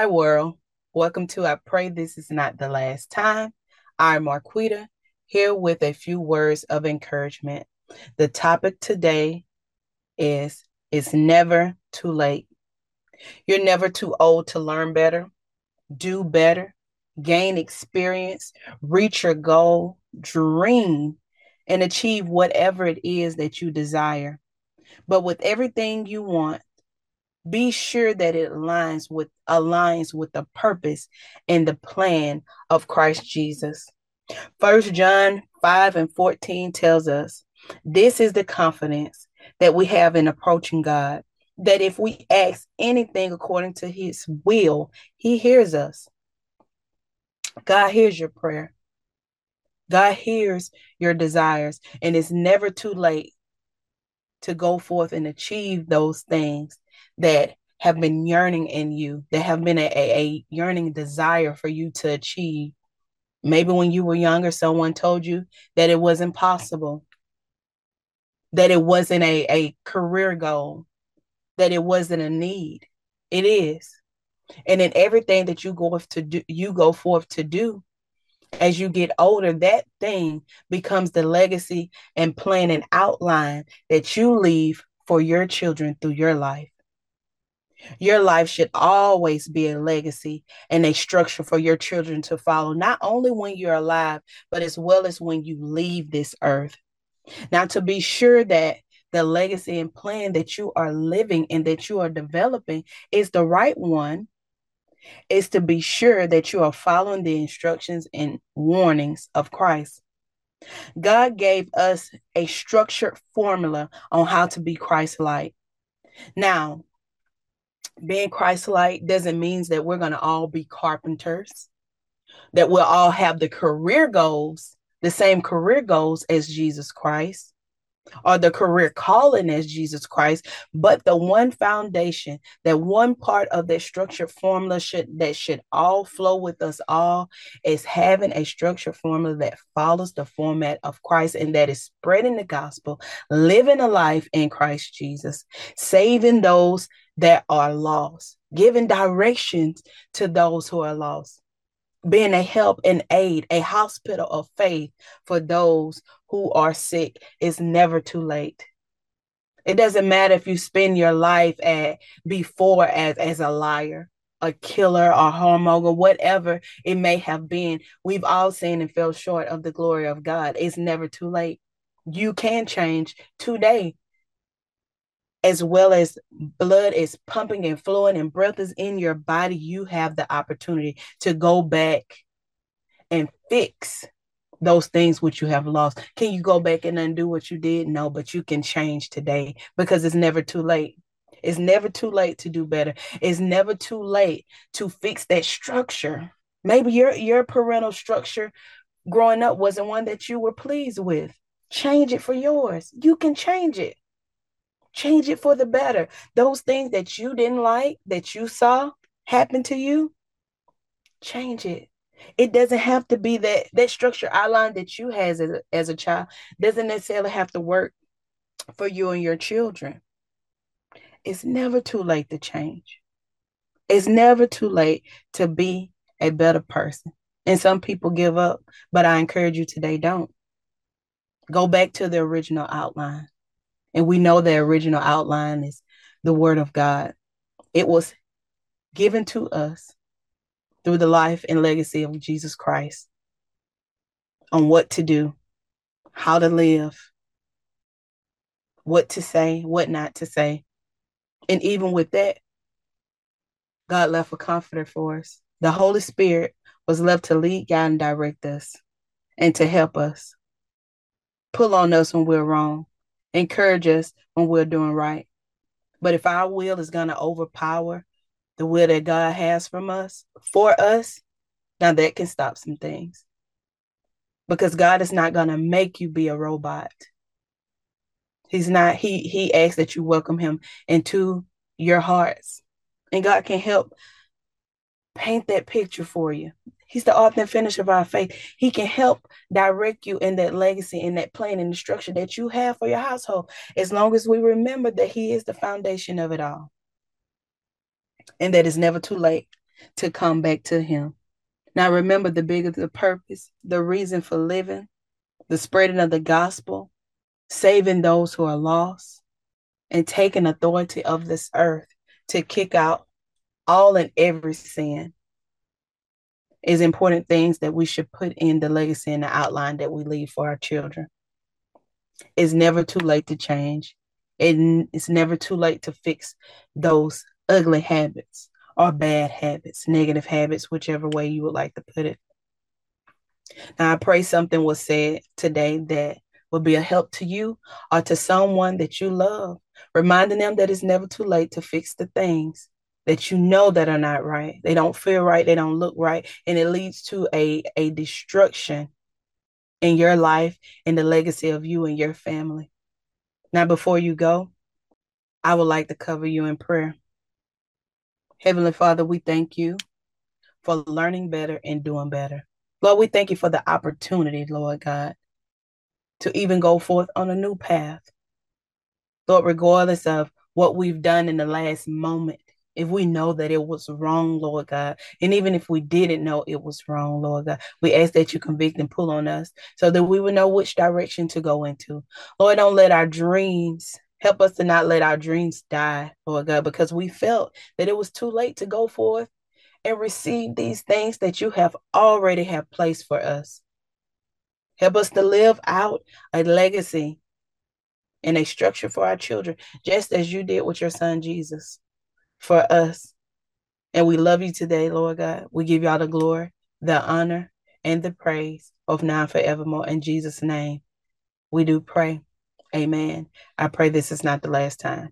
Hi, world. Welcome to I Pray This Is Not the Last Time. I'm Marquetta, here with a few words of encouragement. The topic today is It's never too late. You're never too old to learn better, do better, gain experience, reach your goal, dream, and achieve whatever it is that you desire. But with everything you want, be sure that it aligns with aligns with the purpose and the plan of Christ Jesus. First John 5 and 14 tells us this is the confidence that we have in approaching God that if we ask anything according to his will, he hears us. God hears your prayer. God hears your desires, and it's never too late to go forth and achieve those things that have been yearning in you, that have been a, a, yearning desire for you to achieve. Maybe when you were younger, someone told you that it wasn't possible, that it wasn't a, a career goal, that it wasn't a need. It is. And in everything that you go to do, you go forth to do, as you get older, that thing becomes the legacy and plan and outline that you leave for your children through your life. Your life should always be a legacy and a structure for your children to follow, not only when you're alive, but as well as when you leave this earth. Now, to be sure that the legacy and plan that you are living and that you are developing is the right one, is to be sure that you are following the instructions and warnings of Christ. God gave us a structured formula on how to be Christ like. Now, being Christ like doesn't mean that we're going to all be carpenters, that we'll all have the career goals, the same career goals as Jesus Christ or the career calling as Jesus Christ, but the one foundation, that one part of that structured formula should that should all flow with us all is having a structured formula that follows the format of Christ and that is spreading the gospel, living a life in Christ Jesus, saving those that are lost, giving directions to those who are lost being a help and aid, a hospital of faith for those who are sick is never too late. It doesn't matter if you spend your life at before as as a liar, a killer, or whoremonger, whatever it may have been. We've all seen and fell short of the glory of God. It's never too late. You can change today as well as blood is pumping and flowing and breath is in your body, you have the opportunity to go back and fix those things which you have lost. Can you go back and undo what you did? No, but you can change today because it's never too late. It's never too late to do better. It's never too late to fix that structure. Maybe your your parental structure growing up wasn't one that you were pleased with. Change it for yours. You can change it change it for the better. Those things that you didn't like, that you saw happen to you, change it. It doesn't have to be that that structure outline that you has as a, as a child doesn't necessarily have to work for you and your children. It's never too late to change. It's never too late to be a better person. And some people give up, but I encourage you today don't. Go back to the original outline. And we know the original outline is the Word of God. It was given to us through the life and legacy of Jesus Christ on what to do, how to live, what to say, what not to say. And even with that, God left a comforter for us. The Holy Spirit was left to lead, guide, and direct us and to help us. Pull on us when we're wrong encourage us when we're doing right. But if our will is going to overpower the will that God has from us for us, now that can stop some things. Because God is not going to make you be a robot. He's not, he he asks that you welcome him into your hearts. And God can help paint that picture for you. He's the author and finisher of our faith. He can help direct you in that legacy, in that plan and the structure that you have for your household, as long as we remember that He is the foundation of it all. And that it's never too late to come back to Him. Now, remember the bigger the purpose, the reason for living, the spreading of the gospel, saving those who are lost, and taking authority of this earth to kick out all and every sin is important things that we should put in the legacy and the outline that we leave for our children. It's never too late to change. It, it's never too late to fix those ugly habits or bad habits, negative habits, whichever way you would like to put it. Now, I pray something was said today that will be a help to you or to someone that you love, reminding them that it's never too late to fix the things that you know that are not right. They don't feel right, they don't look right, and it leads to a, a destruction in your life and the legacy of you and your family. Now, before you go, I would like to cover you in prayer. Heavenly Father, we thank you for learning better and doing better. Lord, we thank you for the opportunity, Lord God, to even go forth on a new path. Lord, regardless of what we've done in the last moment, if we know that it was wrong, Lord God, and even if we didn't know it was wrong, Lord God, we ask that you convict and pull on us so that we would know which direction to go into. Lord, don't let our dreams help us to not let our dreams die, Lord God, because we felt that it was too late to go forth and receive these things that you have already have placed for us. Help us to live out a legacy and a structure for our children, just as you did with your son Jesus for us. And we love you today, Lord God. We give you all the glory, the honor, and the praise of now and forevermore. In Jesus' name, we do pray. Amen. I pray this is not the last time.